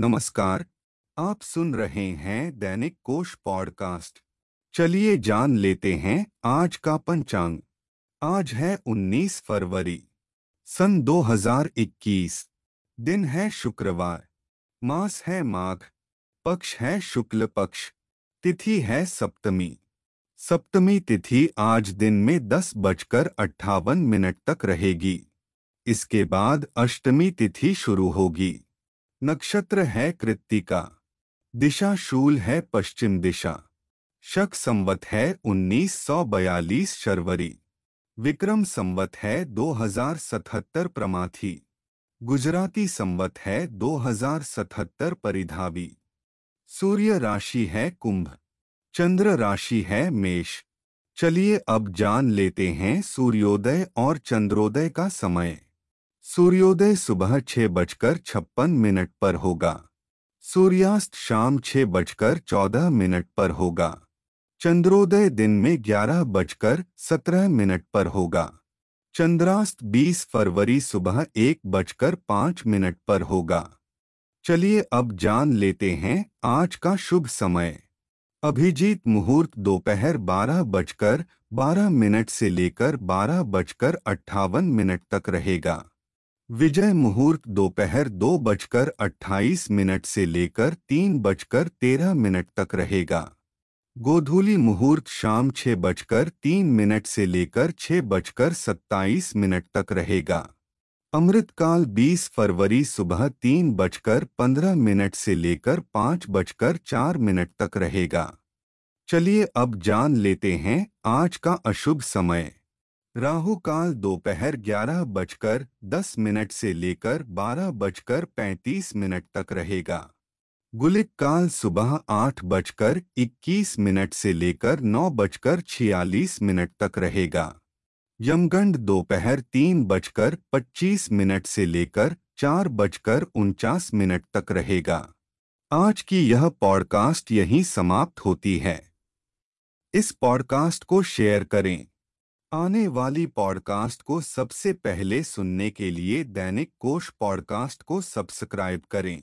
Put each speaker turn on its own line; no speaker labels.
नमस्कार, आप सुन रहे हैं दैनिक कोश पॉडकास्ट। चलिए जान लेते हैं आज का पंचांग। आज है 19 फरवरी, सन 2021 दिन है शुक्रवार, मास है माघ, पक्ष है शुक्ल पक्ष, तिथि है सप्तमी। सप्तमी तिथि आज दिन में दस बजकर अट्ठावन मिनट तक रहेगी। इसके बाद अष्टमी तिथि शुरू होगी। नक्षत्र है कृत्तिका दिशा शूल है पश्चिम दिशा, शक संवत है 1942 शर्वरी, विक्रम संवत है 2077 प्रमाथी, गुजराती संवत है 2077 परिधावी, सूर्य राशि है कुंभ, चंद्र राशि है मेष, चलिए अब जान लेते हैं सूर्योदय और चंद्रोदय का समय। सूर्योदय सुबह छह बजकर छप्पन मिनट पर होगा। सूर्यास्त शाम छह बजकर चौदह मिनट पर होगा। चंद्रोदय दिन में ग्यारह बजकर सत्रह मिनट पर होगा। चंद्रास्त 20 फरवरी सुबह एक बजकर पाँच मिनट पर होगा। चलिए अब जान लेते हैं आज का शुभ समय। अभिजीत मुहूर्त दोपहर बारह बजकर बारह मिनट से लेकर बारह बजकर अट्ठावन मिनट तक रहेगा। विजय मुहूर्त दोपहर दो बजकर अट्ठाईस मिनट से लेकर तीन बजकर तेरह मिनट तक रहेगा। गोधूली मुहूर्त शाम छह बजकर तीन मिनट से लेकर छह बजकर सत्ताईस मिनट तक रहेगा। अमृतकाल 20 फरवरी सुबह तीन बजकर पंद्रह मिनट से लेकर पाँच बजकर चार मिनट तक रहेगा। चलिए अब जान लेते हैं आज का अशुभ समय। राहु काल दोपहर ग्यारह बजकर दस मिनट से लेकर बारह बजकर पैंतीस मिनट तक रहेगा। गुलिक काल सुबह आठ बजकर इक्कीस मिनट से लेकर नौ बजकर छियालीस मिनट तक रहेगा। यमगंड दोपहर तीन बजकर पच्चीस मिनट से लेकर चार बजकर उनचास मिनट तक रहेगा। आज की यह पॉडकास्ट यहीं समाप्त होती है। इस पॉडकास्ट को शेयर करें। आने वाली पॉडकास्ट को सबसे पहले सुनने के लिए दैनिक कोश पॉडकास्ट को सब्सक्राइब करें।